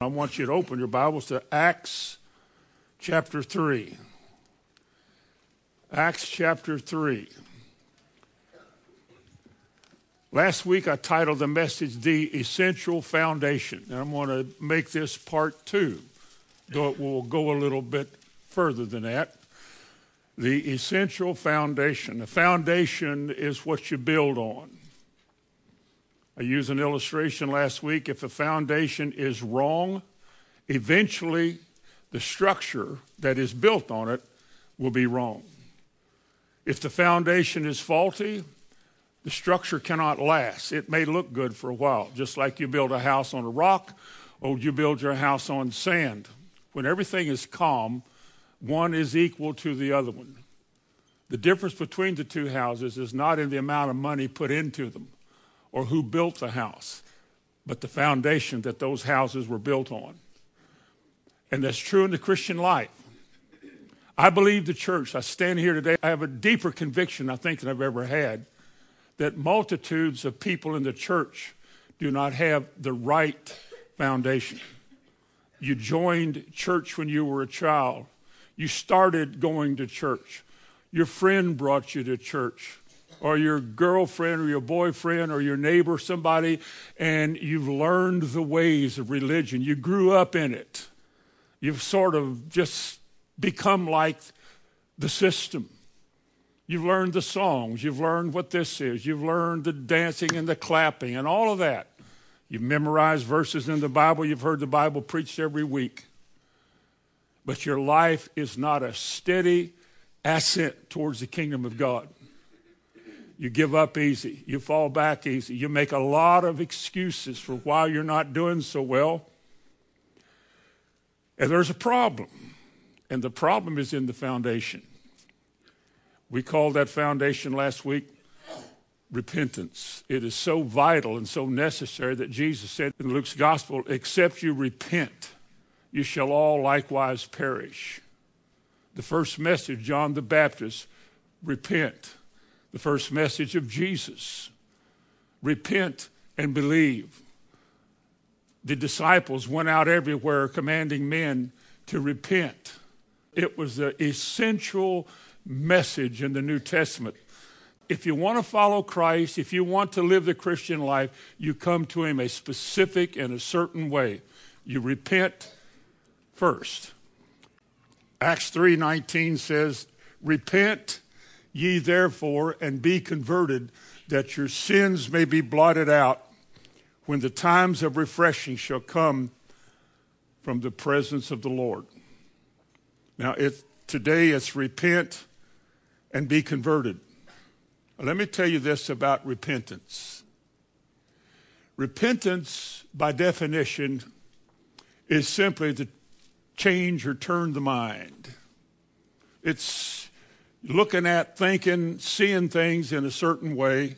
I want you to open your Bibles to Acts chapter 3. Acts chapter 3. Last week I titled the message The Essential Foundation, and I'm going to make this part two, though it will go a little bit further than that. The essential foundation. The foundation is what you build on. I used an illustration last week. If a foundation is wrong, eventually the structure that is built on it will be wrong. If the foundation is faulty, the structure cannot last. It may look good for a while, just like you build a house on a rock or you build your house on sand. When everything is calm, one is equal to the other one. The difference between the two houses is not in the amount of money put into them or who built the house, but the foundation that those houses were built on. And that's true in the Christian life. I believe the church, I stand here today, I have a deeper conviction, I think, than I've ever had, that multitudes of people in the church do not have the right foundation. You joined church when you were a child. You started going to church. Your friend brought you to church, or your girlfriend, or your boyfriend, or your neighbor, somebody, and you've learned the ways of religion. You grew up in it. You've sort of just become like the system. You've learned the songs. You've learned what this is. You've learned the dancing and the clapping and all of that. You've memorized verses in the Bible. You've heard the Bible preached every week. But your life is not a steady ascent towards the kingdom of God. You give up easy. You fall back easy. You make a lot of excuses for why you're not doing so well. And there's a problem. And the problem is in the foundation. We called that foundation last week repentance. It is so vital and so necessary that Jesus said in Luke's gospel, except you repent, you shall all likewise perish. The first message, John the Baptist, repent. The first message of Jesus, repent and believe. The disciples went out everywhere commanding men to repent. It was the essential message in the New Testament. If you want to follow Christ, if you want to live the Christian life, you come to Him a specific and a certain way. You repent first. Acts 3:19 says, "Repent ye therefore and be converted, that your sins may be blotted out, when the times of refreshing shall come from the presence of the Lord." Now, it, today it's repent and be converted. Let me tell you this about repentance. Repentance, by definition, is simply to change or turn the mind. It's looking at, thinking, seeing things in a certain way,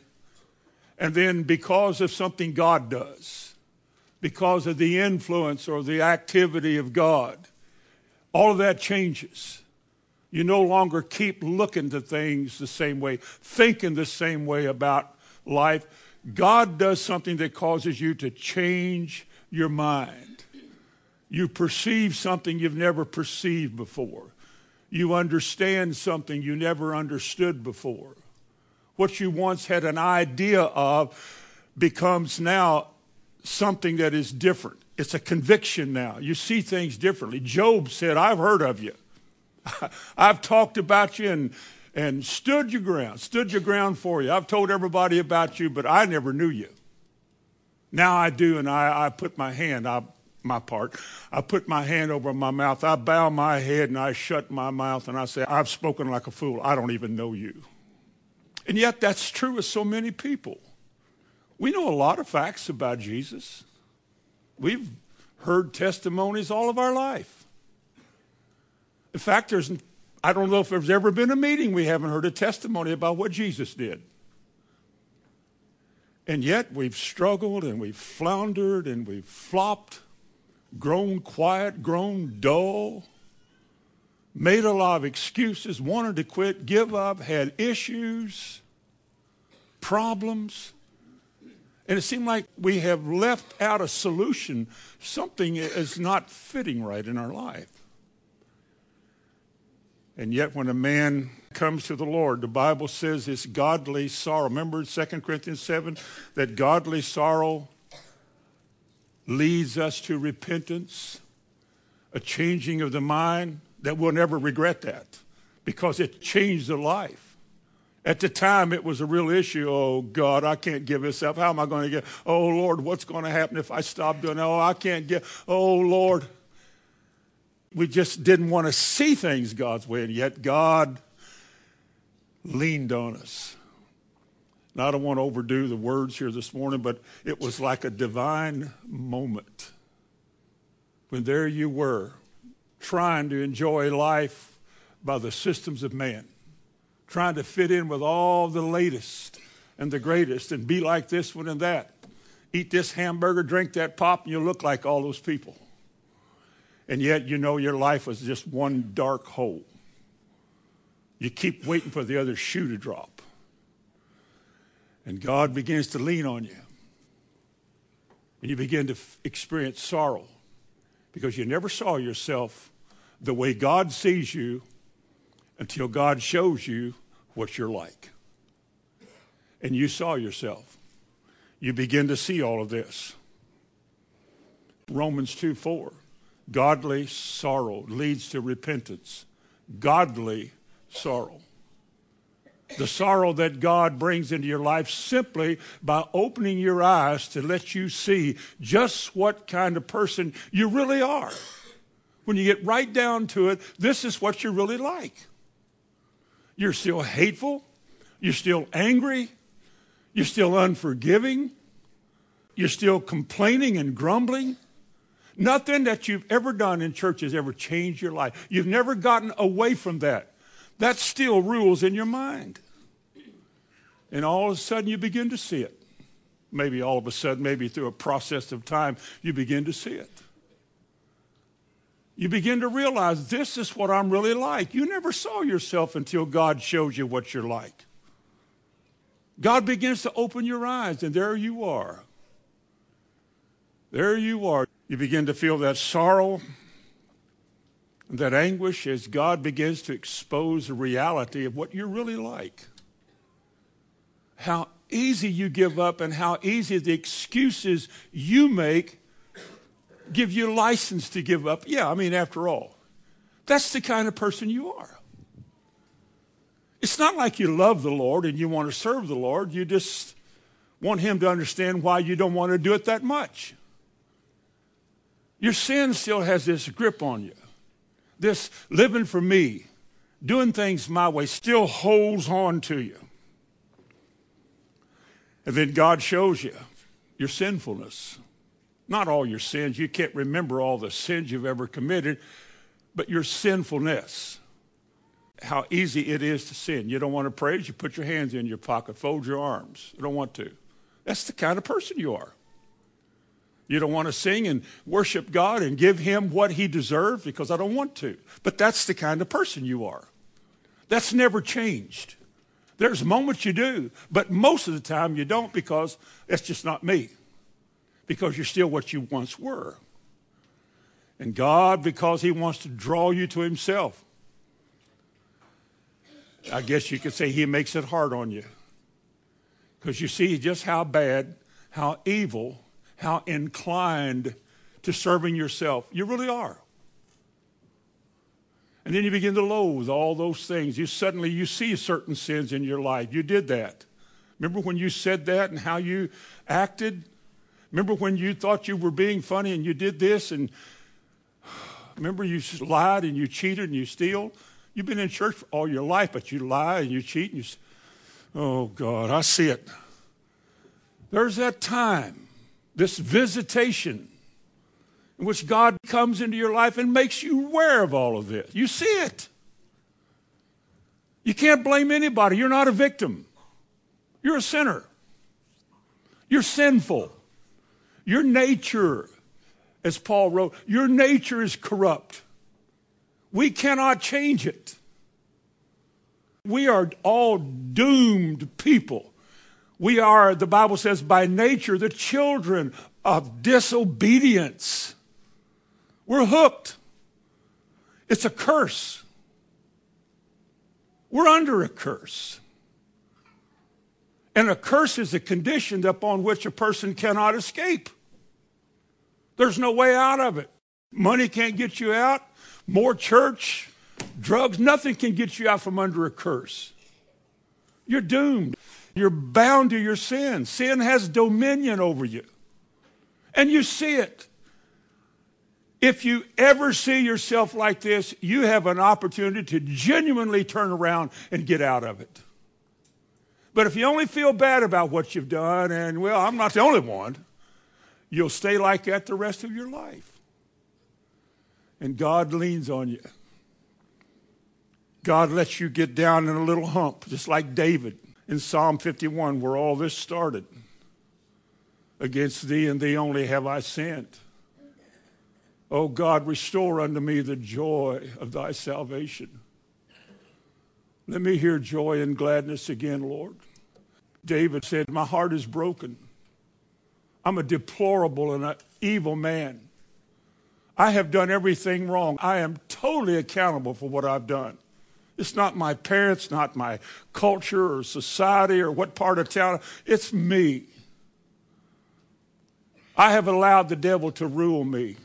and then because of something God does, because of the influence or the activity of God, all of that changes. You no longer keep looking to things the same way, thinking the same way about life. God does something that causes you to change your mind. You perceive something you've never perceived before. You understand something you never understood before. What you once had an idea of becomes now something that is different. It's a conviction now. You see things differently. Job said, I've heard of you. I've talked about you and, and stood your ground, stood your ground for you. I've told everybody about you, but I never knew you. Now I do, and I, I put my hand, I, my part, I put my hand over my mouth. I bow my head and I shut my mouth and I say, I've spoken like a fool. I don't even know you. And yet that's true of so many people. We know a lot of facts about Jesus. We've heard testimonies all of our life. In fact, there's, I don't know if there's ever been a meeting we haven't heard a testimony about what Jesus did. And yet we've struggled and we've floundered and we've flopped, grown quiet, grown dull, made a lot of excuses, wanted to quit, give up, had issues, problems. And it seemed like we have left out a solution. Something is not fitting right in our life. And yet, when a man comes to the Lord, the Bible says it's godly sorrow. Remember 2 Corinthians 7 that godly sorrow leads us to repentance, a changing of the mind, that we'll never regret that because it changed the life. At the time, it was a real issue. Oh, God, I can't give this up. How am I going to get? Oh, Lord, what's going to happen if I stop doing it? Oh, I can't get. Oh, Lord. We just didn't want to see things God's way, and yet God leaned on us. Now, I don't want to overdo the words here this morning, but it was like a divine moment when there you were trying to enjoy life by the systems of man trying to fit in with all the latest and the greatest and be like this one and that. Eat this hamburger, drink that pop, and you look like all those people. And yet you know your life was just one dark hole. You keep waiting for the other shoe to drop. And God begins to lean on you. And you begin to f- experience sorrow because you never saw yourself the way God sees you until God shows you what you're like. And you saw yourself. You begin to see all of this. Romans 2 4. Godly sorrow leads to repentance. Godly sorrow. The sorrow that God brings into your life simply by opening your eyes to let you see just what kind of person you really are. When you get right down to it, this is what you're really like. You're still hateful. You're still angry. You're still unforgiving. You're still complaining and grumbling. Nothing that you've ever done in church has ever changed your life. You've never gotten away from that. That still rules in your mind. And all of a sudden you begin to see it. Maybe all of a sudden, maybe through a process of time, you begin to see it you begin to realize this is what I'm really like. You never saw yourself until God shows you what you're like. God begins to open your eyes, and there you are. There you are. You begin to feel that sorrow, that anguish as God begins to expose the reality of what you're really like. How easy you give up, and how easy the excuses you make give you license to give up. Yeah, I mean, after all, that's the kind of person you are. It's not like you love the Lord and you want to serve the Lord. You just want Him to understand why you don't want to do it that much. Your sin still has this grip on you. This living for me, doing things my way, still holds on to you. And then God shows you your sinfulness. Not all your sins. You can't remember all the sins you've ever committed, but your sinfulness. How easy it is to sin. You don't want to praise, you put your hands in your pocket, fold your arms. You don't want to. That's the kind of person you are. You don't want to sing and worship God and give him what he deserves because I don't want to. But that's the kind of person you are. That's never changed. There's moments you do, but most of the time you don't because that's just not me because you're still what you once were. And God, because He wants to draw you to Himself, I guess you could say He makes it hard on you. Because you see just how bad, how evil, how inclined to serving yourself you really are. And then you begin to loathe all those things. You suddenly you see certain sins in your life. You did that. Remember when you said that and how you acted? Remember when you thought you were being funny and you did this? And remember you lied and you cheated and you steal? You've been in church all your life, but you lie and you cheat and you. Oh, God, I see it. There's that time, this visitation, in which God comes into your life and makes you aware of all of this. You see it. You can't blame anybody. You're not a victim. You're a sinner. You're sinful. Your nature, as Paul wrote, your nature is corrupt. We cannot change it. We are all doomed people. We are, the Bible says, by nature, the children of disobedience. We're hooked. It's a curse. We're under a curse. And a curse is a condition upon which a person cannot escape. There's no way out of it. Money can't get you out. More church, drugs, nothing can get you out from under a curse. You're doomed. You're bound to your sin. Sin has dominion over you. And you see it. If you ever see yourself like this, you have an opportunity to genuinely turn around and get out of it. But if you only feel bad about what you've done, and well, I'm not the only one, you'll stay like that the rest of your life. And God leans on you. God lets you get down in a little hump, just like David in Psalm 51, where all this started. Against thee and thee only have I sinned. O God, restore unto me the joy of thy salvation. Let me hear joy and gladness again, Lord. David said, My heart is broken. I'm a deplorable and an evil man. I have done everything wrong. I am totally accountable for what I've done. It's not my parents, not my culture or society or what part of town. It's me. I have allowed the devil to rule me.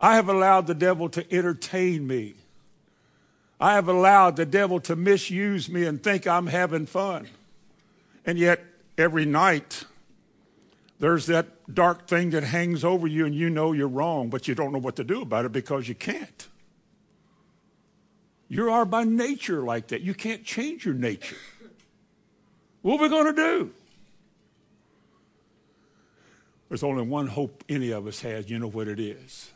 I have allowed the devil to entertain me. I have allowed the devil to misuse me and think I'm having fun. And yet, every night, there's that dark thing that hangs over you, and you know you're wrong, but you don't know what to do about it because you can't. You are by nature like that. You can't change your nature. What are we going to do? There's only one hope any of us has. You know what it is.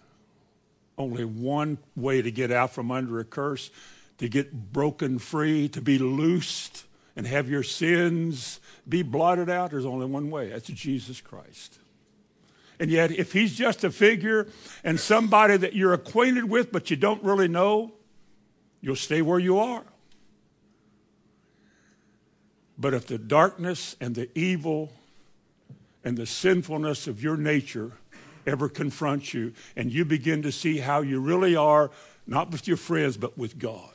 Only one way to get out from under a curse, to get broken free, to be loosed and have your sins be blotted out. There's only one way. That's Jesus Christ. And yet, if he's just a figure and somebody that you're acquainted with but you don't really know, you'll stay where you are. But if the darkness and the evil and the sinfulness of your nature ever confronts you and you begin to see how you really are, not with your friends, but with God,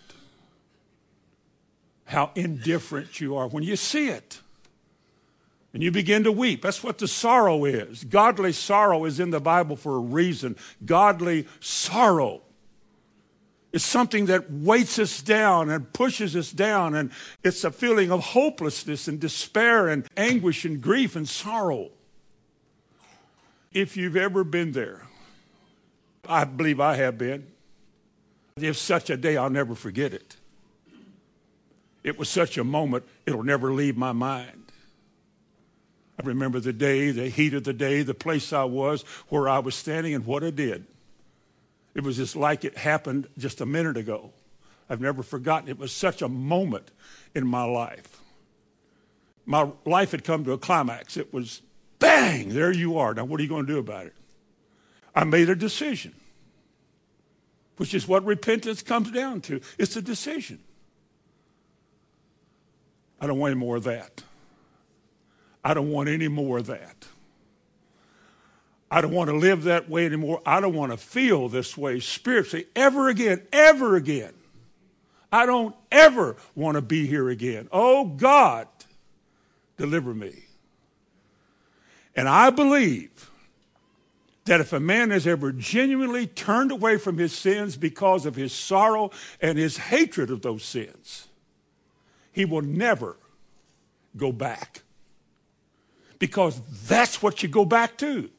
how indifferent you are when you see it. And you begin to weep. That's what the sorrow is. Godly sorrow is in the Bible for a reason. Godly sorrow it's something that weights us down and pushes us down. And it's a feeling of hopelessness and despair and anguish and grief and sorrow. If you've ever been there, I believe I have been. If such a day, I'll never forget it. It was such a moment, it'll never leave my mind. I remember the day, the heat of the day, the place I was, where I was standing, and what I did. It was just like it happened just a minute ago. I've never forgotten. It was such a moment in my life. My life had come to a climax. It was bang, there you are. Now, what are you going to do about it? I made a decision, which is what repentance comes down to. It's a decision. I don't want any more of that. I don't want any more of that. I don't want to live that way anymore. I don't want to feel this way spiritually ever again, ever again. I don't ever want to be here again. Oh God, deliver me. And I believe that if a man has ever genuinely turned away from his sins because of his sorrow and his hatred of those sins, he will never go back. Because that's what you go back to.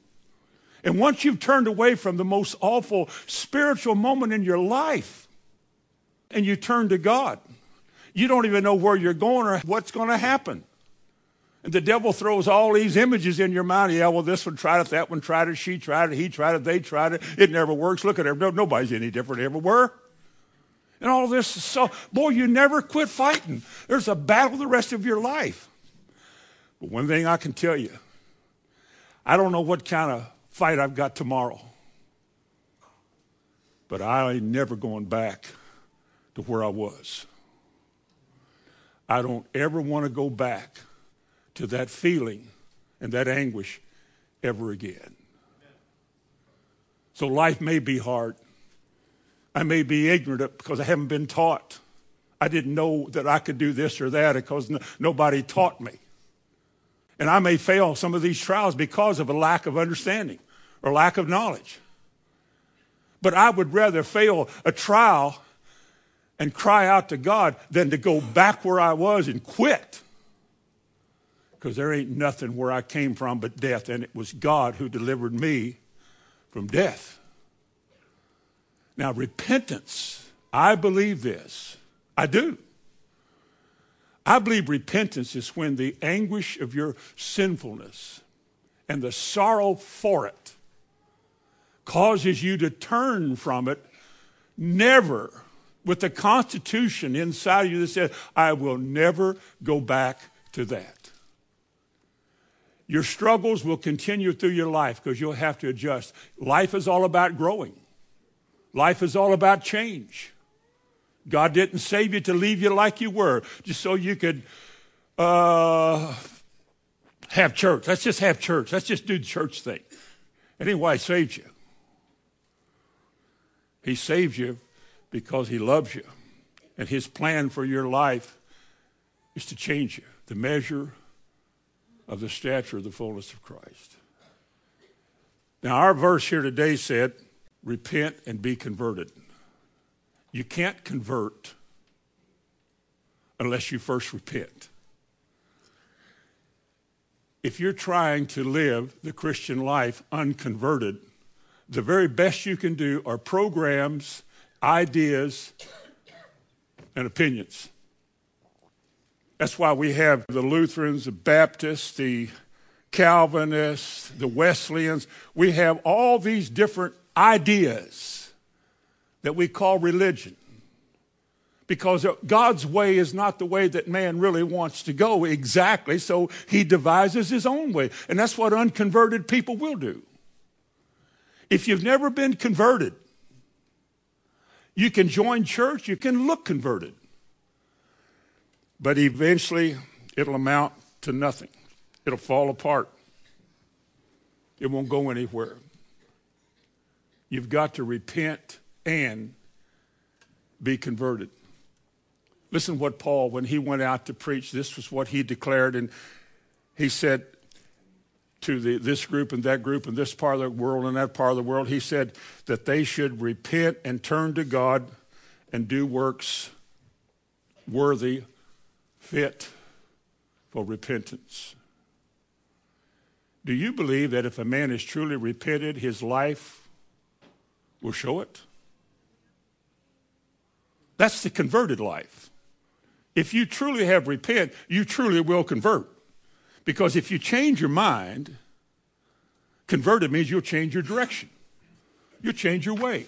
And once you've turned away from the most awful spiritual moment in your life and you turn to God, you don't even know where you're going or what's going to happen. And the devil throws all these images in your mind. Yeah, well, this one tried it, that one tried it, she tried it, he tried it, they tried it. It never works. Look at it. Nobody's any different everywhere. And all this is so, boy, you never quit fighting. There's a battle the rest of your life. But one thing I can tell you, I don't know what kind of fight I've got tomorrow. But I ain't never going back to where I was. I don't ever want to go back to that feeling and that anguish ever again. So life may be hard. I may be ignorant because I haven't been taught. I didn't know that I could do this or that because no, nobody taught me. And I may fail some of these trials because of a lack of understanding or lack of knowledge. But I would rather fail a trial and cry out to God than to go back where I was and quit. Because there ain't nothing where I came from but death, and it was God who delivered me from death. Now, repentance, I believe this. I do. I believe repentance is when the anguish of your sinfulness and the sorrow for it causes you to turn from it, never with the constitution inside of you that says, I will never go back to that. Your struggles will continue through your life because you'll have to adjust. Life is all about growing. Life is all about change. God didn't save you to leave you like you were, just so you could uh, have church. Let's just have church. Let's just do the church thing. Ain't why He saved you. He saved you because He loves you. And His plan for your life is to change you, the measure of the stature of the fullness of Christ. Now, our verse here today said, repent and be converted. You can't convert unless you first repent. If you're trying to live the Christian life unconverted, the very best you can do are programs, ideas, and opinions. That's why we have the Lutherans, the Baptists, the Calvinists, the Wesleyans. We have all these different ideas that we call religion. Because God's way is not the way that man really wants to go exactly, so he devises his own way. And that's what unconverted people will do. If you've never been converted, you can join church, you can look converted. But eventually, it'll amount to nothing. It'll fall apart. It won't go anywhere. You've got to repent and be converted. Listen what Paul, when he went out to preach, this was what he declared. And he said to the, this group and that group and this part of the world and that part of the world, he said that they should repent and turn to God and do works worthy, fit for repentance. Do you believe that if a man is truly repented, his life will show it. That's the converted life. If you truly have repent, you truly will convert. Because if you change your mind, converted means you'll change your direction. You'll change your way.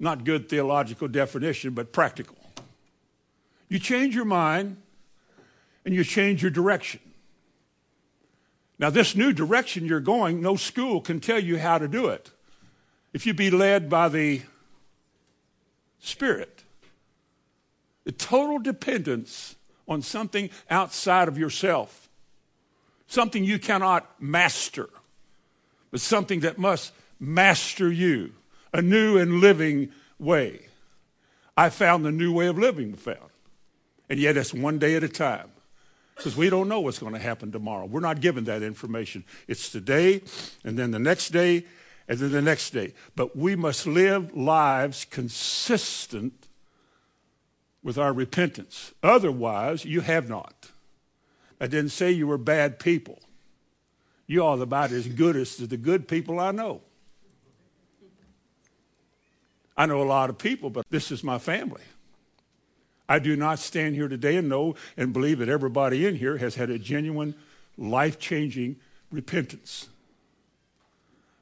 Not good theological definition, but practical. You change your mind and you change your direction. Now, this new direction you're going, no school can tell you how to do it if you be led by the Spirit. The total dependence on something outside of yourself, something you cannot master, but something that must master you, a new and living way. I found the new way of living found. And yet it's one day at a time. Because we don't know what's going to happen tomorrow. We're not given that information. It's today, and then the next day, and then the next day. But we must live lives consistent with our repentance. Otherwise, you have not. I didn't say you were bad people. You are about as good as the good people I know. I know a lot of people, but this is my family. I do not stand here today and know and believe that everybody in here has had a genuine, life changing repentance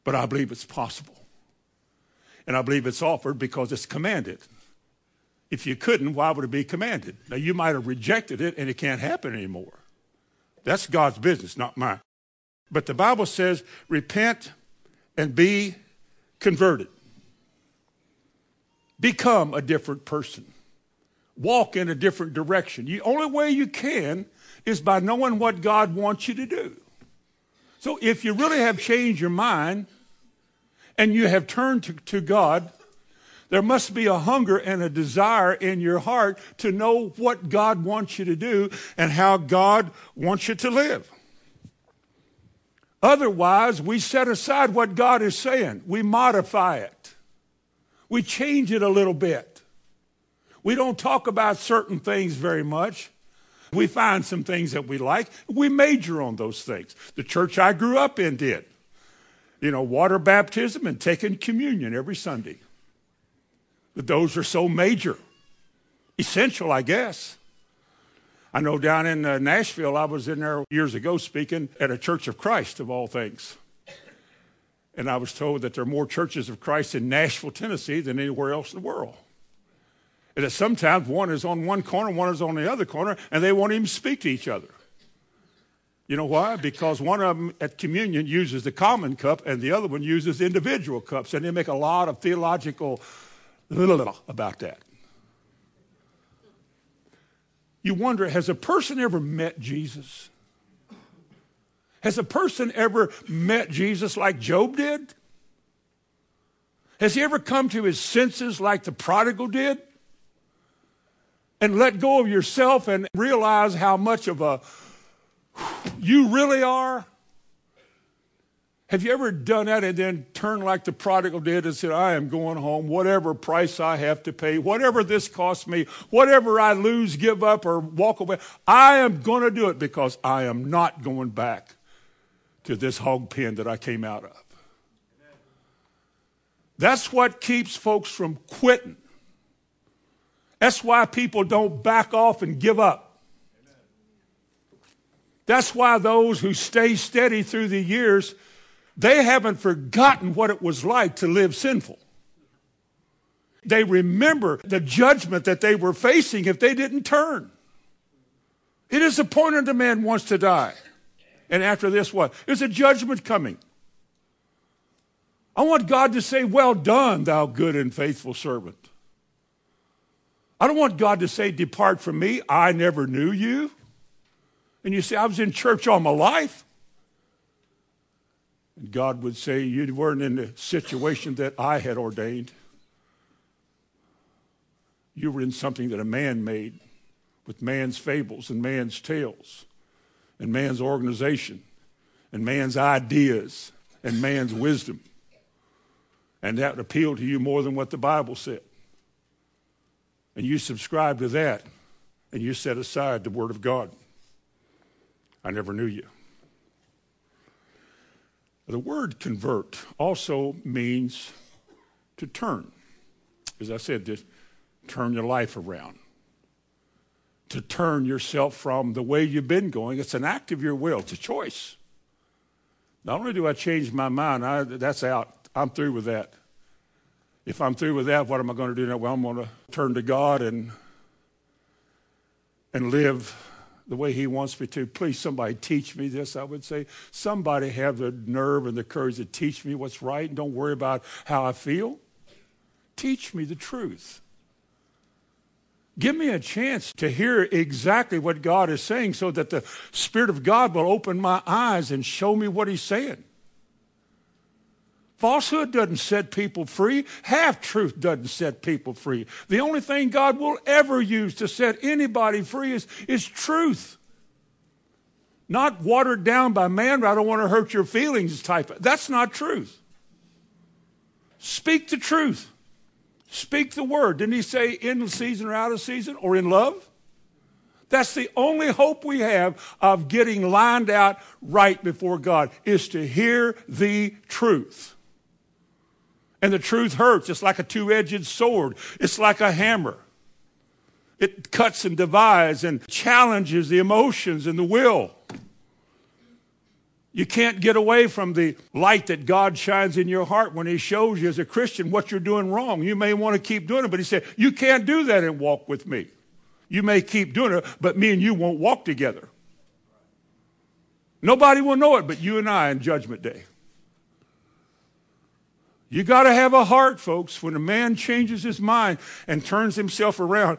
but I believe it's possible. And I believe it's offered because it's commanded. If you couldn't, why would it be commanded? Now, you might have rejected it and it can't happen anymore. That's God's business, not mine. But the Bible says, repent and be converted. Become a different person. Walk in a different direction. The only way you can is by knowing what God wants you to do. So if you really have changed your mind and you have turned to, to God, there must be a hunger and a desire in your heart to know what God wants you to do and how God wants you to live. Otherwise, we set aside what God is saying. We modify it. We change it a little bit. We don't talk about certain things very much. We find some things that we like. We major on those things. The church I grew up in did. You know, water baptism and taking communion every Sunday. But those are so major, essential, I guess. I know down in uh, Nashville, I was in there years ago speaking at a Church of Christ, of all things. And I was told that there are more churches of Christ in Nashville, Tennessee than anywhere else in the world. And that sometimes one is on one corner, one is on the other corner, and they won't even speak to each other. You know why? Because one of them at communion uses the common cup and the other one uses individual cups. And they make a lot of theological little about that you wonder has a person ever met Jesus? Has a person ever met Jesus like Job did? Has he ever come to his senses like the prodigal did? And let go of yourself and realize how much of a you really are? Have you ever done that and then turned like the prodigal did and said, I am going home, whatever price I have to pay, whatever this costs me, whatever I lose, give up, or walk away, I am going to do it because I am not going back to this hog pen that I came out of. That's what keeps folks from quitting. That's why people don't back off and give up. That's why those who stay steady through the years they haven't forgotten what it was like to live sinful. They remember the judgment that they were facing if they didn't turn. It is appointed a man wants to die. And after this, what? There's a judgment coming. I want God to say, Well done, thou good and faithful servant. I don't want God to say, Depart from me, I never knew you. And you say, I was in church all my life. And God would say, You weren't in the situation that I had ordained. You were in something that a man made with man's fables and man's tales and man's organization and man's ideas and man's wisdom. And that appealed to you more than what the Bible said. And you subscribed to that and you set aside the Word of God. I never knew you. The word convert also means to turn. As I said, to turn your life around. To turn yourself from the way you've been going. It's an act of your will, it's a choice. Not only do I change my mind, I, that's out. I'm through with that. If I'm through with that, what am I going to do now? Well, I'm going to turn to God and, and live the way he wants me to. Please, somebody teach me this, I would say. Somebody have the nerve and the courage to teach me what's right and don't worry about how I feel. Teach me the truth. Give me a chance to hear exactly what God is saying so that the Spirit of God will open my eyes and show me what He's saying. Falsehood doesn't set people free. Half truth doesn't set people free. The only thing God will ever use to set anybody free is, is truth. Not watered down by man, I don't want to hurt your feelings type. Of, that's not truth. Speak the truth. Speak the word. Didn't he say in season or out of season or in love? That's the only hope we have of getting lined out right before God is to hear the truth. And the truth hurts. It's like a two edged sword, it's like a hammer. It cuts and divides and challenges the emotions and the will. You can't get away from the light that God shines in your heart when He shows you as a Christian what you're doing wrong. You may want to keep doing it, but He said, You can't do that and walk with me. You may keep doing it, but me and you won't walk together. Nobody will know it but you and I in Judgment Day. You got to have a heart, folks. When a man changes his mind and turns himself around,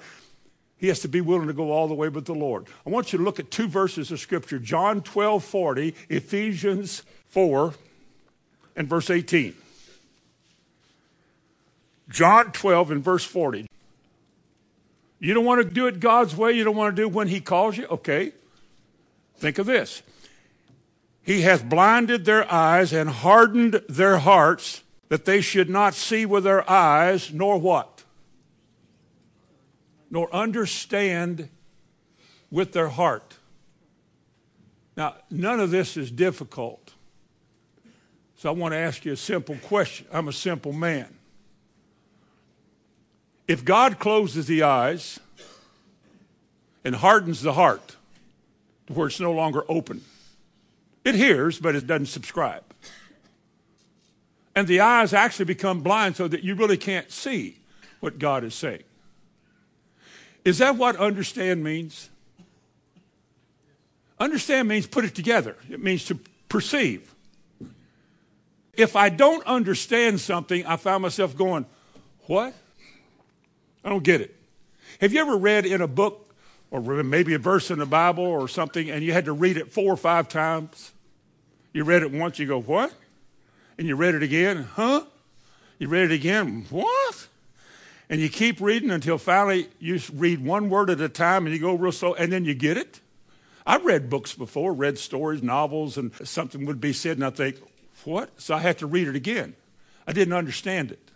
He has to be willing to go all the way with the Lord. I want you to look at two verses of Scripture John 12 40, Ephesians 4, and verse 18. John 12 and verse 40. You don't want to do it God's way, you don't want to do it when He calls you? Okay. Think of this. He hath blinded their eyes and hardened their hearts that they should not see with their eyes, nor what? Nor understand with their heart. Now, none of this is difficult. So I want to ask you a simple question. I'm a simple man. If God closes the eyes and hardens the heart to where it's no longer open, it hears, but it doesn't subscribe. And the eyes actually become blind so that you really can't see what God is saying. Is that what understand means? Understand means put it together, it means to perceive. If I don't understand something, I find myself going, What? I don't get it. Have you ever read in a book or maybe a verse in the Bible or something and you had to read it four or five times? You read it once, you go, What? And you read it again, Huh? You read it again, What? And you keep reading until finally you read one word at a time and you go real slow and then you get it. I've read books before, read stories, novels, and something would be said, and I think, What? So I had to read it again. I didn't understand it.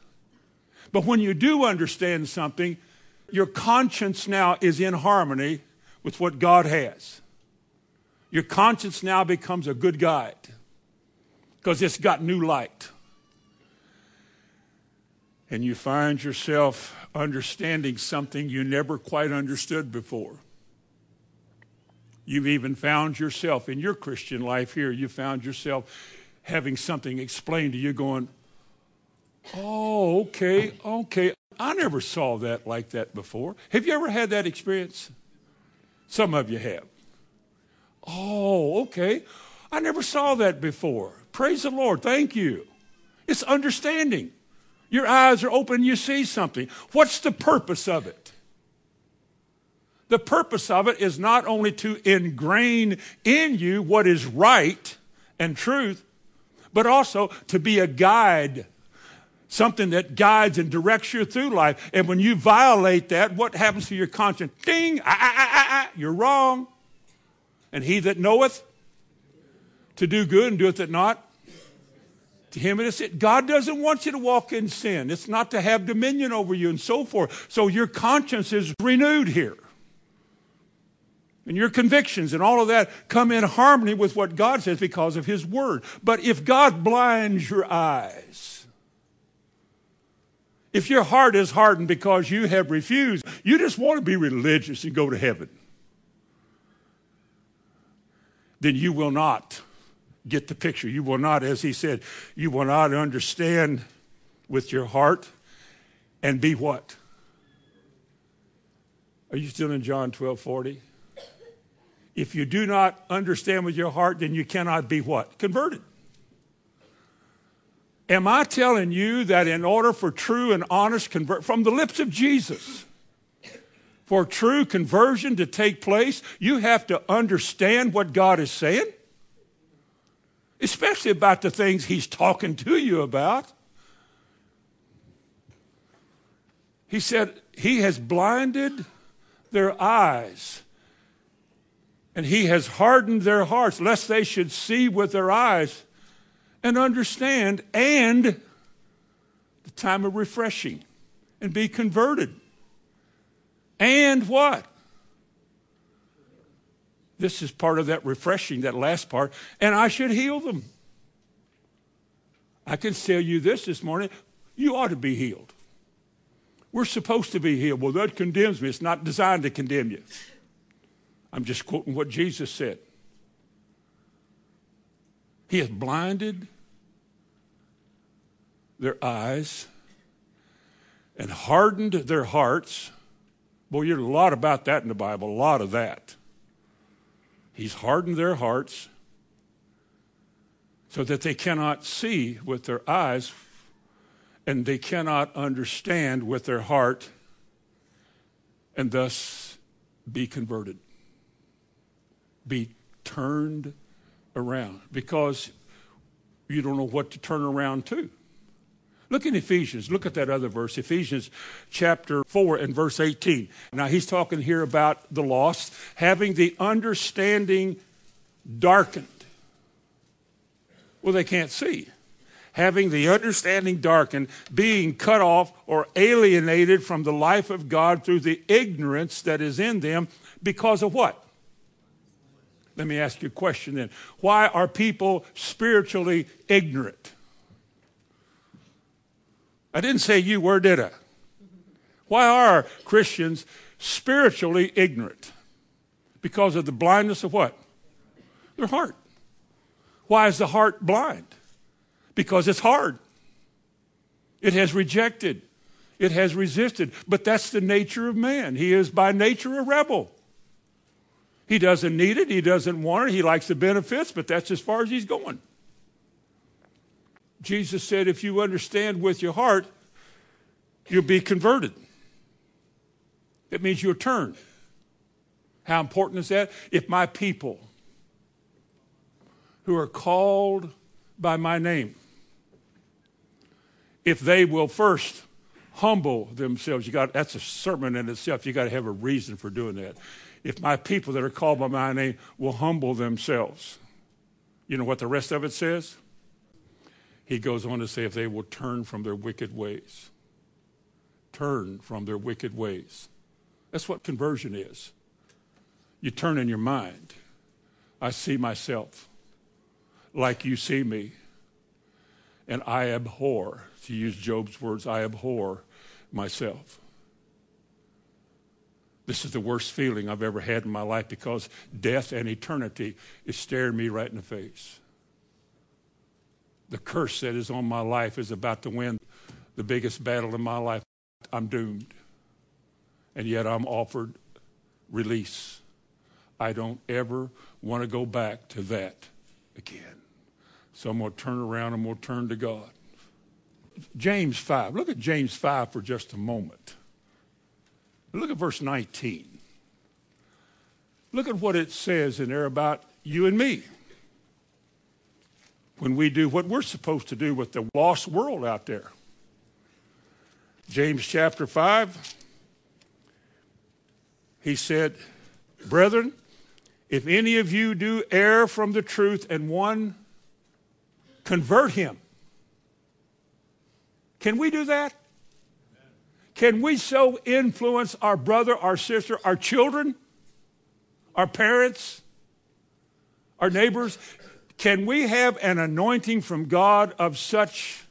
But when you do understand something, your conscience now is in harmony with what God has. Your conscience now becomes a good guide because it's got new light. And you find yourself understanding something you never quite understood before. You've even found yourself in your Christian life here, you found yourself having something explained to you, going, Oh, okay, okay. I never saw that like that before. Have you ever had that experience? Some of you have. Oh, okay. I never saw that before. Praise the Lord. Thank you. It's understanding. Your eyes are open, you see something. What's the purpose of it? The purpose of it is not only to ingrain in you what is right and truth, but also to be a guide something that guides and directs you through life. And when you violate that, what happens to your conscience? Ding, ah, ah, ah, ah, ah, you're wrong. And he that knoweth to do good and doeth it not, to him it is it. God doesn't want you to walk in sin. It's not to have dominion over you and so forth. So your conscience is renewed here. And your convictions and all of that come in harmony with what God says because of his word. But if God blinds your eyes, if your heart is hardened because you have refused, you just want to be religious and go to heaven, then you will not get the picture. You will not, as he said, you will not understand with your heart and be what? Are you still in John 12 40? If you do not understand with your heart, then you cannot be what? Converted. Am I telling you that in order for true and honest conversion, from the lips of Jesus, for true conversion to take place, you have to understand what God is saying? Especially about the things He's talking to you about. He said, He has blinded their eyes and He has hardened their hearts, lest they should see with their eyes and understand and the time of refreshing and be converted. And what? This is part of that refreshing, that last part. And I should heal them. I can tell you this this morning you ought to be healed. We're supposed to be healed. Well, that condemns me. It's not designed to condemn you. I'm just quoting what Jesus said. He has blinded their eyes and hardened their hearts. Boy, there's a lot about that in the Bible, a lot of that. He's hardened their hearts so that they cannot see with their eyes and they cannot understand with their heart, and thus be converted, be turned around, because you don't know what to turn around to. Look in Ephesians. Look at that other verse, Ephesians chapter 4 and verse 18. Now, he's talking here about the lost having the understanding darkened. Well, they can't see. Having the understanding darkened, being cut off or alienated from the life of God through the ignorance that is in them because of what? Let me ask you a question then. Why are people spiritually ignorant? I didn't say you were, did I? Why are Christians spiritually ignorant? Because of the blindness of what? Their heart. Why is the heart blind? Because it's hard. It has rejected. It has resisted. But that's the nature of man. He is by nature a rebel. He doesn't need it. He doesn't want it. He likes the benefits, but that's as far as he's going. Jesus said, if you understand with your heart, you'll be converted. It means you'll turn. How important is that? If my people who are called by my name, if they will first humble themselves, you got that's a sermon in itself. You got to have a reason for doing that. If my people that are called by my name will humble themselves, you know what the rest of it says? He goes on to say, if they will turn from their wicked ways. Turn from their wicked ways. That's what conversion is. You turn in your mind. I see myself like you see me. And I abhor, to use Job's words, I abhor myself. This is the worst feeling I've ever had in my life because death and eternity is staring me right in the face the curse that is on my life is about to win the biggest battle in my life. I'm doomed. And yet I'm offered release. I don't ever want to go back to that again. So I'm going to turn around and we'll turn to God. James 5. Look at James 5 for just a moment. Look at verse 19. Look at what it says in there about you and me when we do what we're supposed to do with the lost world out there. James chapter 5, he said, Brethren, if any of you do err from the truth and one convert him, can we do that? Can we so influence our brother, our sister, our children, our parents, our neighbors? Can we have an anointing from God of such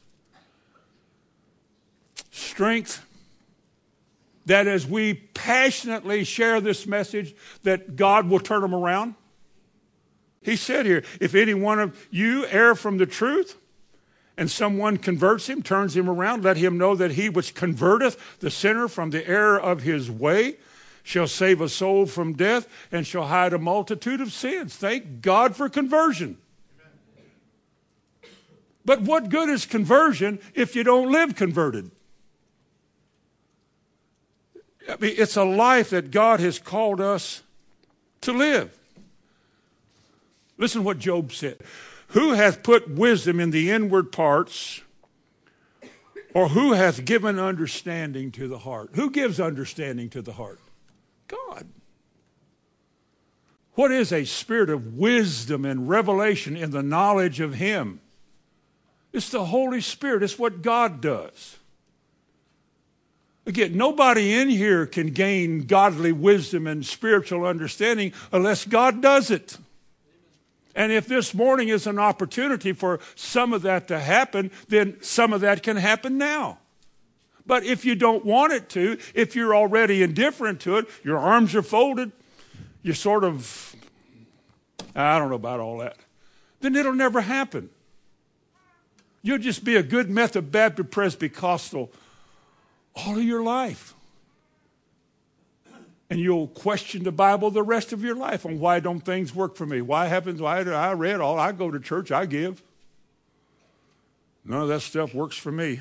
strength that as we passionately share this message that God will turn them around? He said here, if any one of you err from the truth, and someone converts him, turns him around, let him know that he which converteth the sinner from the error of his way shall save a soul from death and shall hide a multitude of sins. Thank God for conversion. But what good is conversion if you don't live converted? I mean, it's a life that God has called us to live. Listen to what Job said. Who hath put wisdom in the inward parts, or who hath given understanding to the heart? Who gives understanding to the heart? God. What is a spirit of wisdom and revelation in the knowledge of Him? It's the Holy Spirit. It's what God does. Again, nobody in here can gain godly wisdom and spiritual understanding unless God does it. And if this morning is an opportunity for some of that to happen, then some of that can happen now. But if you don't want it to, if you're already indifferent to it, your arms are folded, you're sort of, I don't know about all that, then it'll never happen. You'll just be a good Methodist Baptist Presbyterian all of your life. And you'll question the Bible the rest of your life on why don't things work for me? Why haven't why I read all I go to church, I give. None of that stuff works for me.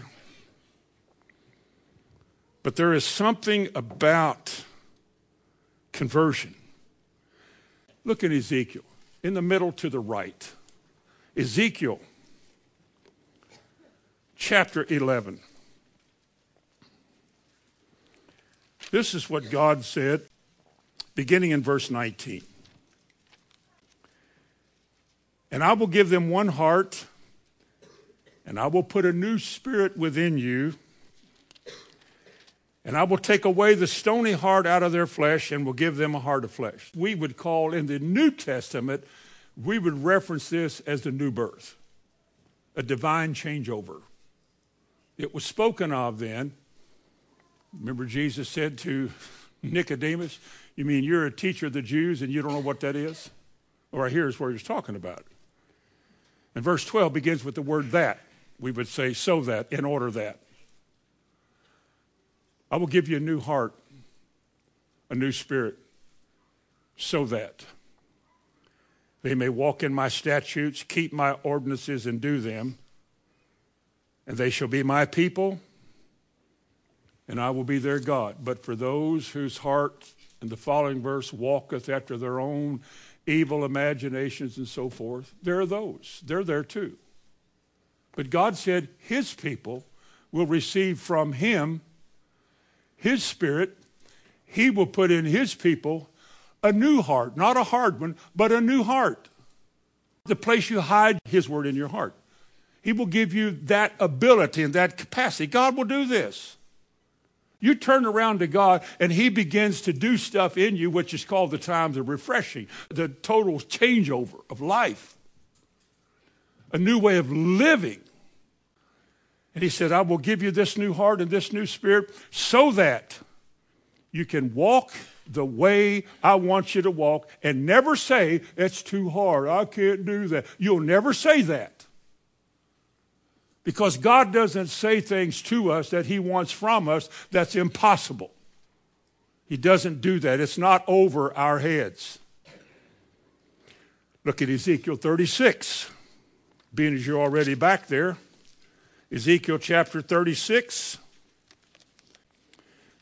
But there is something about conversion. Look at Ezekiel, in the middle to the right. Ezekiel chapter 11. This is what God said, beginning in verse 19. And I will give them one heart, and I will put a new spirit within you, and I will take away the stony heart out of their flesh and will give them a heart of flesh. We would call in the New Testament, we would reference this as the new birth, a divine changeover. It was spoken of then. Remember, Jesus said to Nicodemus, You mean you're a teacher of the Jews and you don't know what that is? Or here's where he's talking about. It. And verse 12 begins with the word that. We would say, so that, in order that. I will give you a new heart, a new spirit, so that they may walk in my statutes, keep my ordinances, and do them and they shall be my people, and I will be their God. But for those whose heart, in the following verse, walketh after their own evil imaginations and so forth, there are those. They're there too. But God said his people will receive from him his spirit. He will put in his people a new heart, not a hard one, but a new heart. The place you hide his word in your heart. He will give you that ability and that capacity. God will do this. You turn around to God and He begins to do stuff in you, which is called the times of refreshing, the total changeover of life, a new way of living. And He said, I will give you this new heart and this new spirit so that you can walk the way I want you to walk and never say, It's too hard. I can't do that. You'll never say that. Because God doesn't say things to us that He wants from us that's impossible. He doesn't do that. It's not over our heads. Look at Ezekiel 36. Being as you're already back there, Ezekiel chapter 36,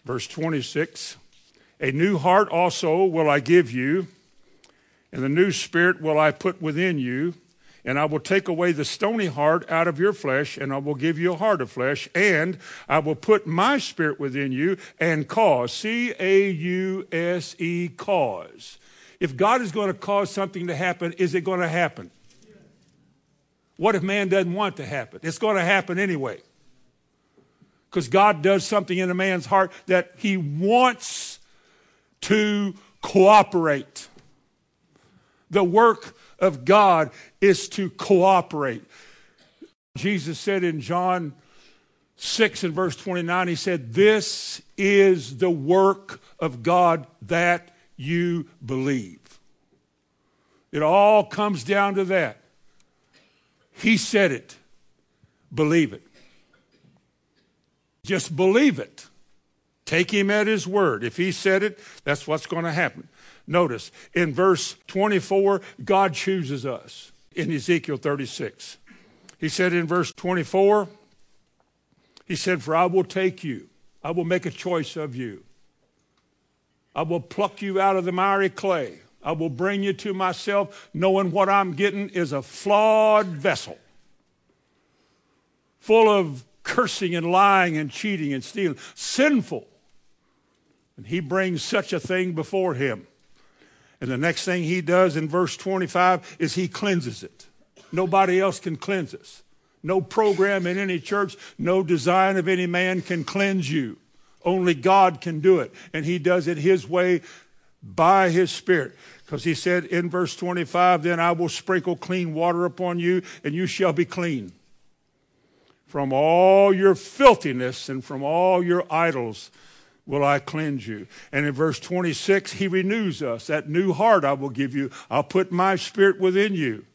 verse 26. A new heart also will I give you, and the new spirit will I put within you and I will take away the stony heart out of your flesh, and I will give you a heart of flesh, and I will put my spirit within you and cause, C A U S E, cause. If God is going to cause something to happen, is it going to happen? What if man doesn't want to happen? It's going to happen anyway. Because God does something in a man's heart that he wants to cooperate. The work of God is to cooperate. Jesus said in John 6 and verse 29, He said, This is the work of God that you believe. It all comes down to that. He said it. Believe it. Just believe it. Take him at his word. If he said it, that's what's going to happen. Notice in verse 24, God chooses us in Ezekiel 36. He said in verse 24, He said, For I will take you, I will make a choice of you. I will pluck you out of the miry clay. I will bring you to myself, knowing what I'm getting is a flawed vessel, full of cursing and lying and cheating and stealing, sinful. And he brings such a thing before him. And the next thing he does in verse 25 is he cleanses it. Nobody else can cleanse us. No program in any church, no design of any man can cleanse you. Only God can do it. And he does it his way by his spirit. Because he said in verse 25, Then I will sprinkle clean water upon you, and you shall be clean from all your filthiness and from all your idols will I cleanse you. And in verse 26, he renews us. That new heart I will give you. I'll put my spirit within you.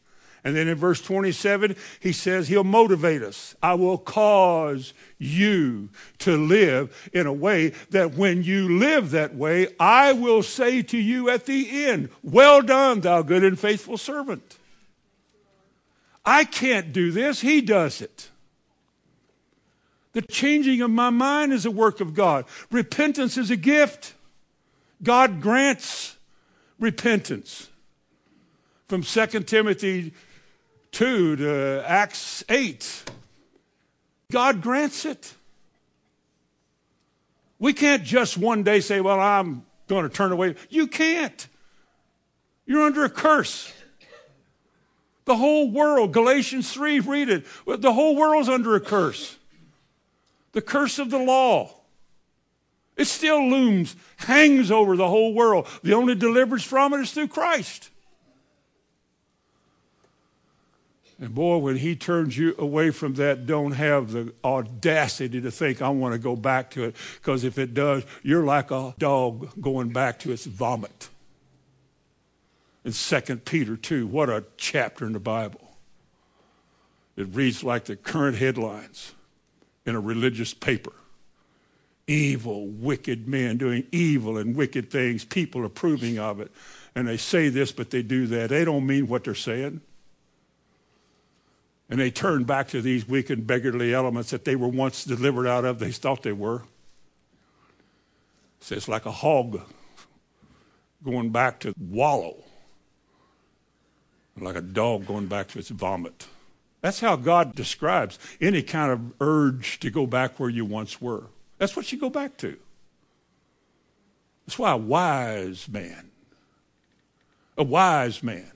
And then in verse 27, he says he'll motivate us. I will cause you to live in a way that when you live that way, I will say to you at the end, Well done, thou good and faithful servant. I can't do this, he does it. The changing of my mind is a work of God. Repentance is a gift. God grants repentance. From 2 Timothy 2 to Acts 8, God grants it. We can't just one day say, Well, I'm going to turn away. You can't. You're under a curse. The whole world, Galatians 3, read it. The whole world's under a curse. The curse of the law. It still looms, hangs over the whole world. The only deliverance from it is through Christ. And boy, when he turns you away from that, don't have the audacity to think, I want to go back to it. Because if it does, you're like a dog going back to its vomit. In 2 Peter 2, what a chapter in the Bible. It reads like the current headlines in a religious paper. Evil, wicked men doing evil and wicked things, people approving of it. And they say this, but they do that. They don't mean what they're saying. And they turn back to these weak and beggarly elements that they were once delivered out of, they thought they were. So it's like a hog going back to wallow, like a dog going back to its vomit. That's how God describes any kind of urge to go back where you once were. That's what you go back to. That's why a wise man, a wise man,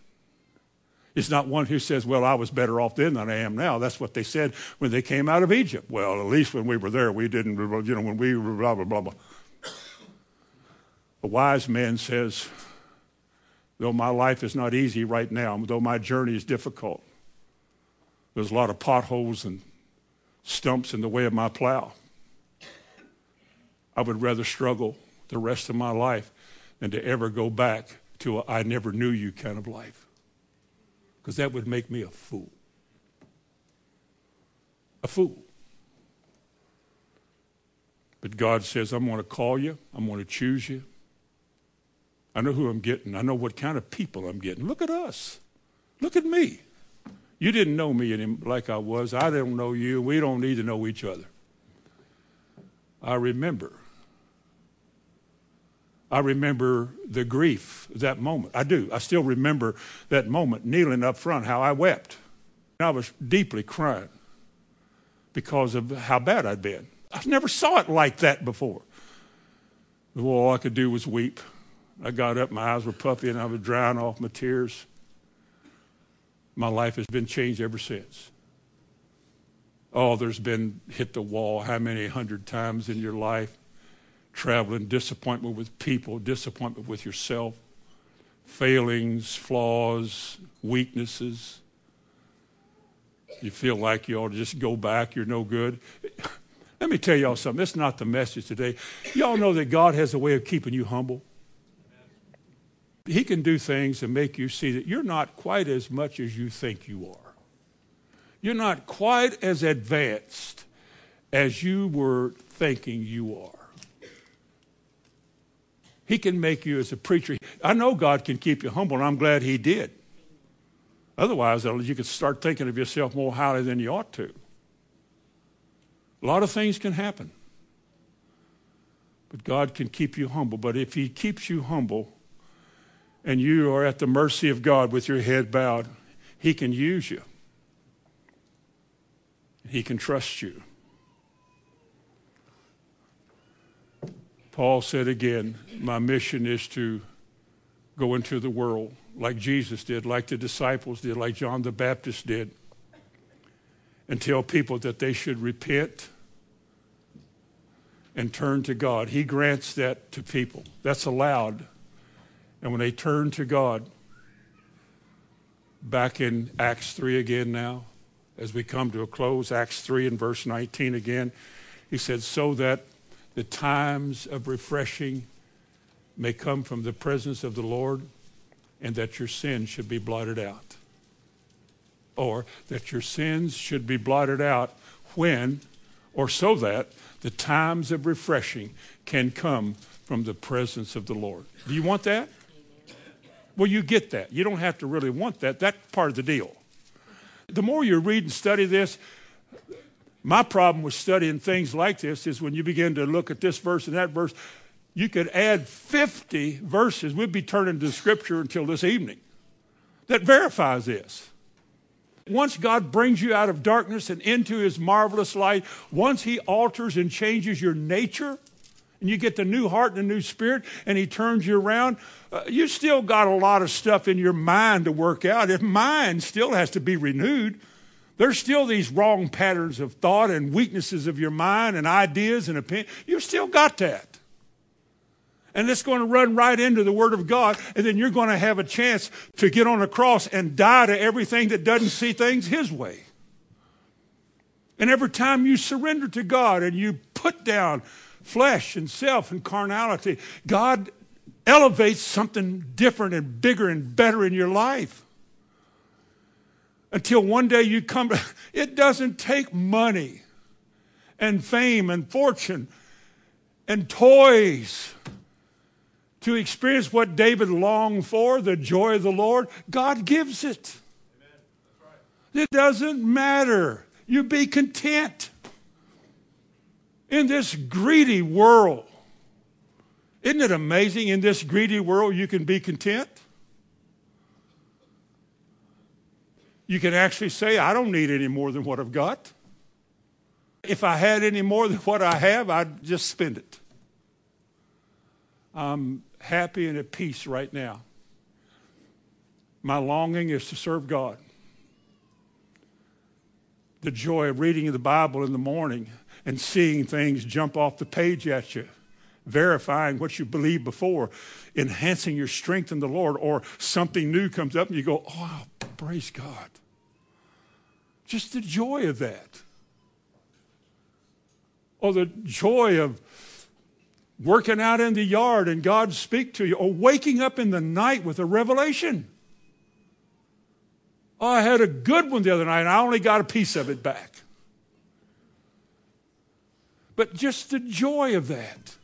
it's not one who says, Well, I was better off then than I am now. That's what they said when they came out of Egypt. Well, at least when we were there, we didn't, you know, when we blah, blah, blah, blah. A wise man says, Though my life is not easy right now, though my journey is difficult, there's a lot of potholes and stumps in the way of my plow. I would rather struggle the rest of my life than to ever go back to a I never knew you kind of life because that would make me a fool. A fool. But God says, I'm going to call you, I'm going to choose you. I know who I'm getting, I know what kind of people I'm getting. Look at us. Look at me. You didn't know me like I was. I don't know you. We don't need to know each other. I remember I remember the grief that moment. I do. I still remember that moment kneeling up front, how I wept. I was deeply crying because of how bad I'd been. I never saw it like that before. All I could do was weep. I got up, my eyes were puffy, and I was drying off my tears. My life has been changed ever since. Oh, there's been hit the wall how many hundred times in your life? traveling, disappointment with people, disappointment with yourself, failings, flaws, weaknesses. You feel like you ought to just go back, you're no good. Let me tell y'all something. That's not the message today. Y'all know that God has a way of keeping you humble. He can do things and make you see that you're not quite as much as you think you are. You're not quite as advanced as you were thinking you are. He can make you as a preacher. I know God can keep you humble, and I'm glad He did. Otherwise, you could start thinking of yourself more highly than you ought to. A lot of things can happen. But God can keep you humble. But if He keeps you humble and you are at the mercy of God with your head bowed, He can use you. He can trust you. Paul said again, My mission is to go into the world like Jesus did, like the disciples did, like John the Baptist did, and tell people that they should repent and turn to God. He grants that to people. That's allowed. And when they turn to God, back in Acts 3 again now, as we come to a close, Acts 3 and verse 19 again, he said, So that the times of refreshing may come from the presence of the Lord and that your sins should be blotted out. Or that your sins should be blotted out when, or so that the times of refreshing can come from the presence of the Lord. Do you want that? Well, you get that. You don't have to really want that. That's part of the deal. The more you read and study this, my problem with studying things like this is when you begin to look at this verse and that verse, You could add 50 verses. We'd be turning to Scripture until this evening that verifies this. Once God brings you out of darkness and into his marvelous light, once he alters and changes your nature, and you get the new heart and the new spirit, and he turns you around, uh, you still got a lot of stuff in your mind to work out. If mind still has to be renewed, there's still these wrong patterns of thought and weaknesses of your mind and ideas and opinion. You've still got that. And it's going to run right into the Word of God, and then you're going to have a chance to get on the cross and die to everything that doesn't see things His way. And every time you surrender to God and you put down flesh and self and carnality, God elevates something different and bigger and better in your life. Until one day you come, it doesn't take money and fame and fortune and toys to experience what David longed for, the joy of the Lord. God gives it. Right. It doesn't matter. You be content in this greedy world. Isn't it amazing in this greedy world you can be content? You can actually say, I don't need any more than what I've got. If I had any more than what I have, I'd just spend it. I'm happy and at peace right now. My longing is to serve God. The joy of reading the Bible in the morning and seeing things jump off the page at you verifying what you believed before, enhancing your strength in the Lord, or something new comes up and you go, oh, praise God. Just the joy of that. Or the joy of working out in the yard and God speak to you, or waking up in the night with a revelation. Oh, I had a good one the other night and I only got a piece of it back. But just the joy of that.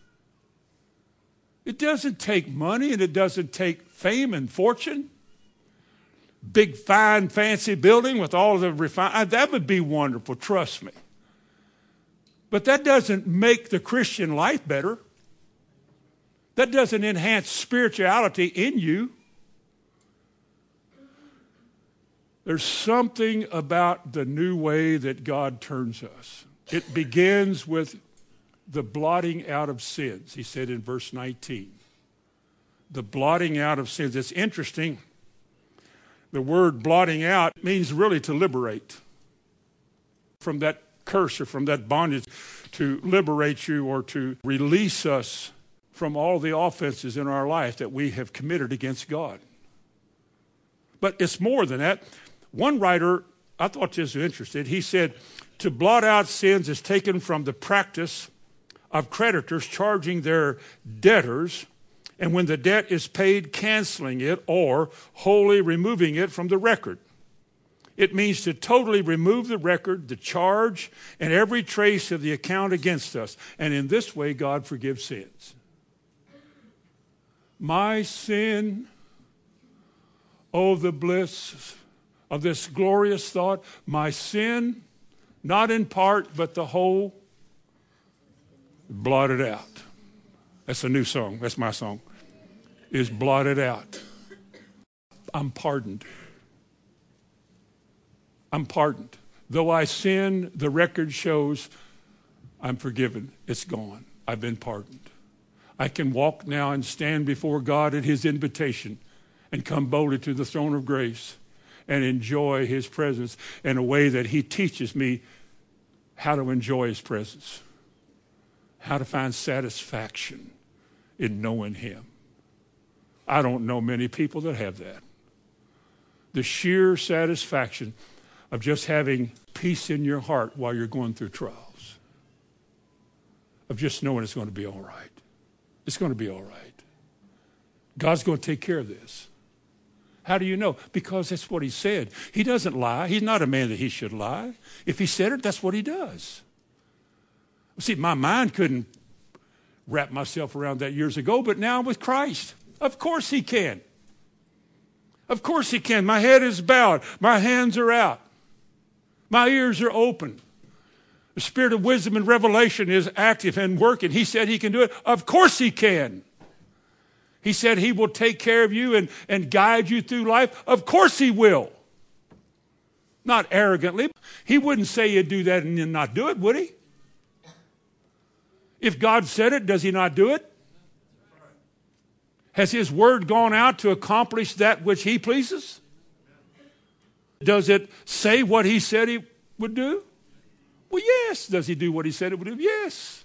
It doesn't take money and it doesn't take fame and fortune. Big, fine, fancy building with all the refined, that would be wonderful, trust me. But that doesn't make the Christian life better. That doesn't enhance spirituality in you. There's something about the new way that God turns us. It begins with the blotting out of sins, he said in verse 19. The blotting out of sins. It's interesting. The word blotting out means really to liberate from that curse or from that bondage, to liberate you or to release us from all the offenses in our life that we have committed against God. But it's more than that. One writer, I thought this was interesting, he said, to blot out sins is taken from the practice of creditors charging their debtors, and when the debt is paid, canceling it or wholly removing it from the record. It means to totally remove the record, the charge, and every trace of the account against us. And in this way, God forgives sins. My sin, oh, the bliss of this glorious thought, my sin, not in part, but the whole, blotted out. That's a new song. That's my song. Is blotted out. I'm pardoned. I'm pardoned. Though I sin, the record shows I'm forgiven. It's gone. I've been pardoned. I can walk now and stand before God at His invitation and come boldly to the throne of grace and enjoy His presence in a way that He teaches me how to enjoy His presence how to find satisfaction in knowing Him. I don't know many people that have that. The sheer satisfaction of just having peace in your heart while you're going through trials, of just knowing it's going to be all right. It's going to be all right. God's going to take care of this. How do you know? Because that's what he said. He doesn't lie. He's not a man that he should lie. If he said it, that's what he does. See, my mind couldn't wrap myself around that years ago, but now with Christ, of course he can. Of course he can. My head is bowed, my hands are out, my ears are open. The spirit of wisdom and revelation is active and working. He said he can do it. Of course he can. He said he will take care of you and, and guide you through life. Of course he will. Not arrogantly. He wouldn't say he'd do that and then not do it, would he? If God said it, does he not do it? Has his word gone out to accomplish that which he pleases? Does it say what he said he would do? Well, yes. Does he do what he said it would do? Yes.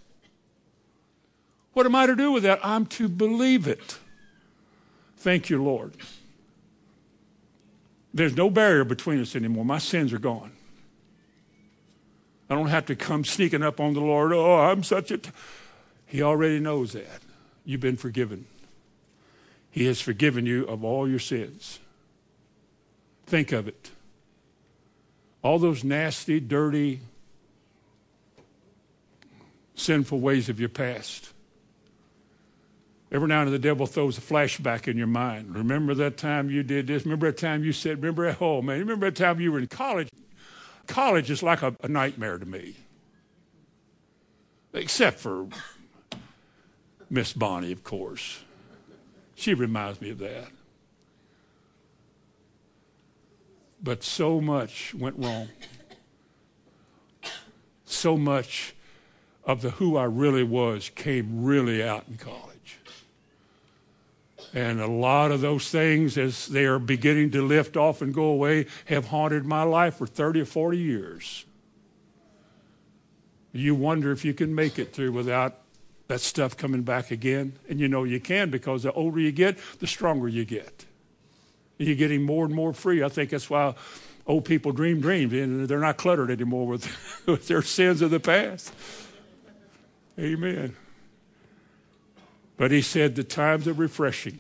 What am I to do with that? I'm to believe it. Thank you, Lord. There's no barrier between us anymore. My sins are gone. I don't have to come sneaking up on the Lord. Oh, I'm such a. T-. He already knows that. You've been forgiven. He has forgiven you of all your sins. Think of it. All those nasty, dirty, sinful ways of your past. Every now and then the devil throws a flashback in your mind. Remember that time you did this? Remember that time you said, remember, that oh man, remember that time you were in college? College is like a, a nightmare to me. Except for Miss Bonnie, of course. She reminds me of that. But so much went wrong. So much of the who I really was came really out in college. And a lot of those things, as they are beginning to lift off and go away, have haunted my life for 30 or 40 years. You wonder if you can make it through without that stuff coming back again. And you know you can because the older you get, the stronger you get. You're getting more and more free. I think that's why old people dream dreams and they're not cluttered anymore with, with their sins of the past. Amen. But he said, The times of refreshing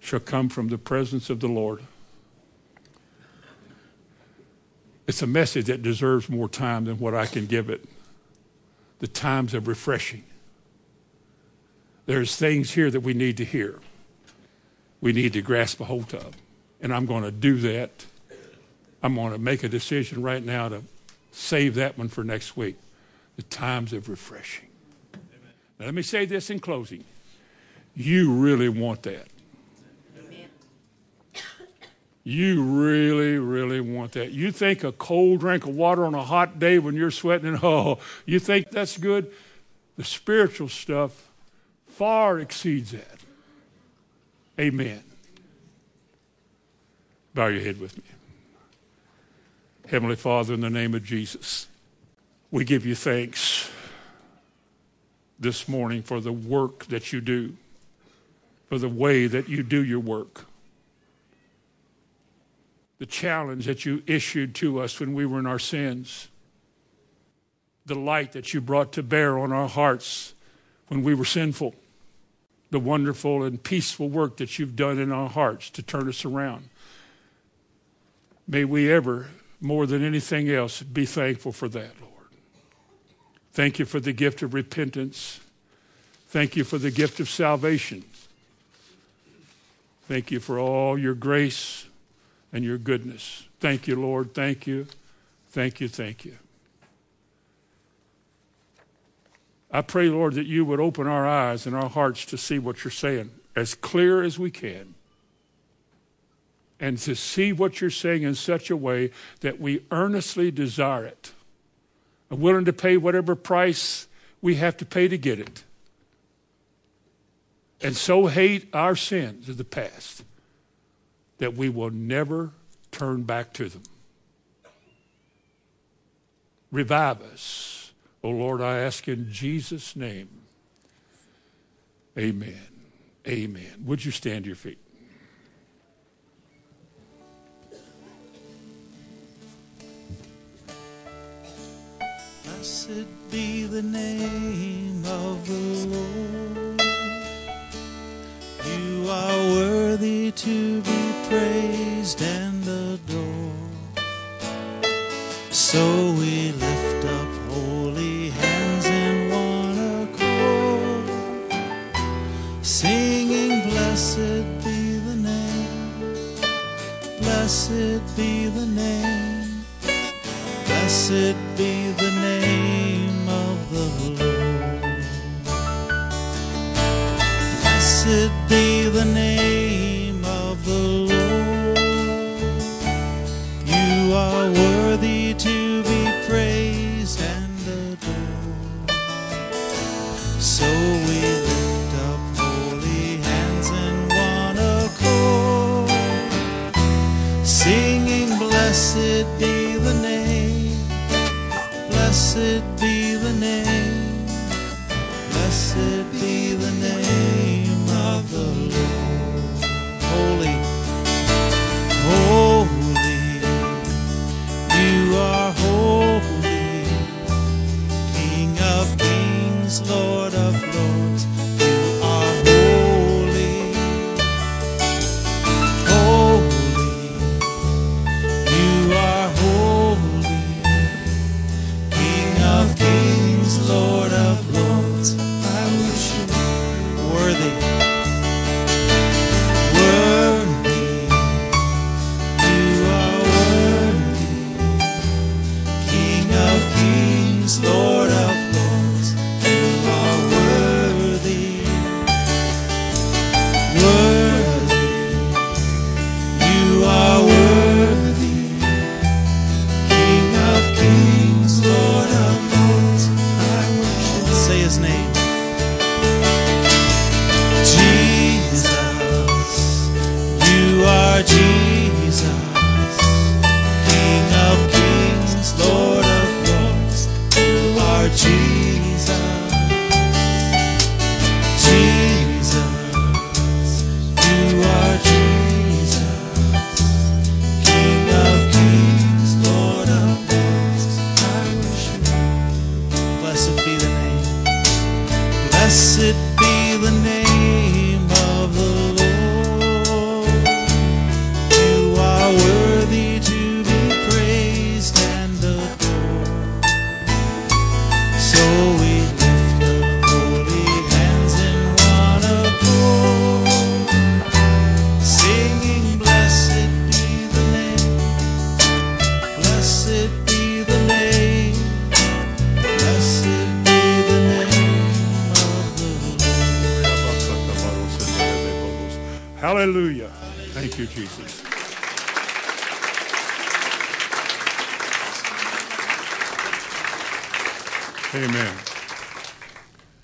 shall come from the presence of the Lord. It's a message that deserves more time than what I can give it. The times of refreshing. There's things here that we need to hear. We need to grasp a hold of. And I'm going to do that. I'm going to make a decision right now to save that one for next week the times of refreshing. Now, let me say this in closing. You really want that. You really, really want that. You think a cold drink of water on a hot day when you're sweating, and oh, you think that's good? The spiritual stuff far exceeds that. Amen. Bow your head with me. Heavenly Father, in the name of Jesus. We give you thanks this morning for the work that you do, for the way that you do your work, the challenge that you issued to us when we were in our sins, the light that you brought to bear on our hearts when we were sinful, the wonderful and peaceful work that you've done in our hearts to turn us around. May we ever, more than anything else, be thankful for that, Lord. Thank you for the gift of repentance. Thank you for the gift of salvation. Thank you for all your grace and your goodness. Thank you, Lord. Thank you. Thank you. Thank you. I pray, Lord, that you would open our eyes and our hearts to see what you're saying as clear as we can. And to see what you're saying in such a way that we earnestly desire it and willing to pay whatever price we have to pay to get it. And so hate our sins of the past that we will never turn back to them. Revive us. Oh Lord, I ask in Jesus' name. Amen. Amen. Would you stand to your feet? Blessed be the name of the Lord. You are worthy to be praised and adored. So we lift up holy hands in one accord, singing, Blessed be the name, blessed be the name, blessed of kings, Lord of lords,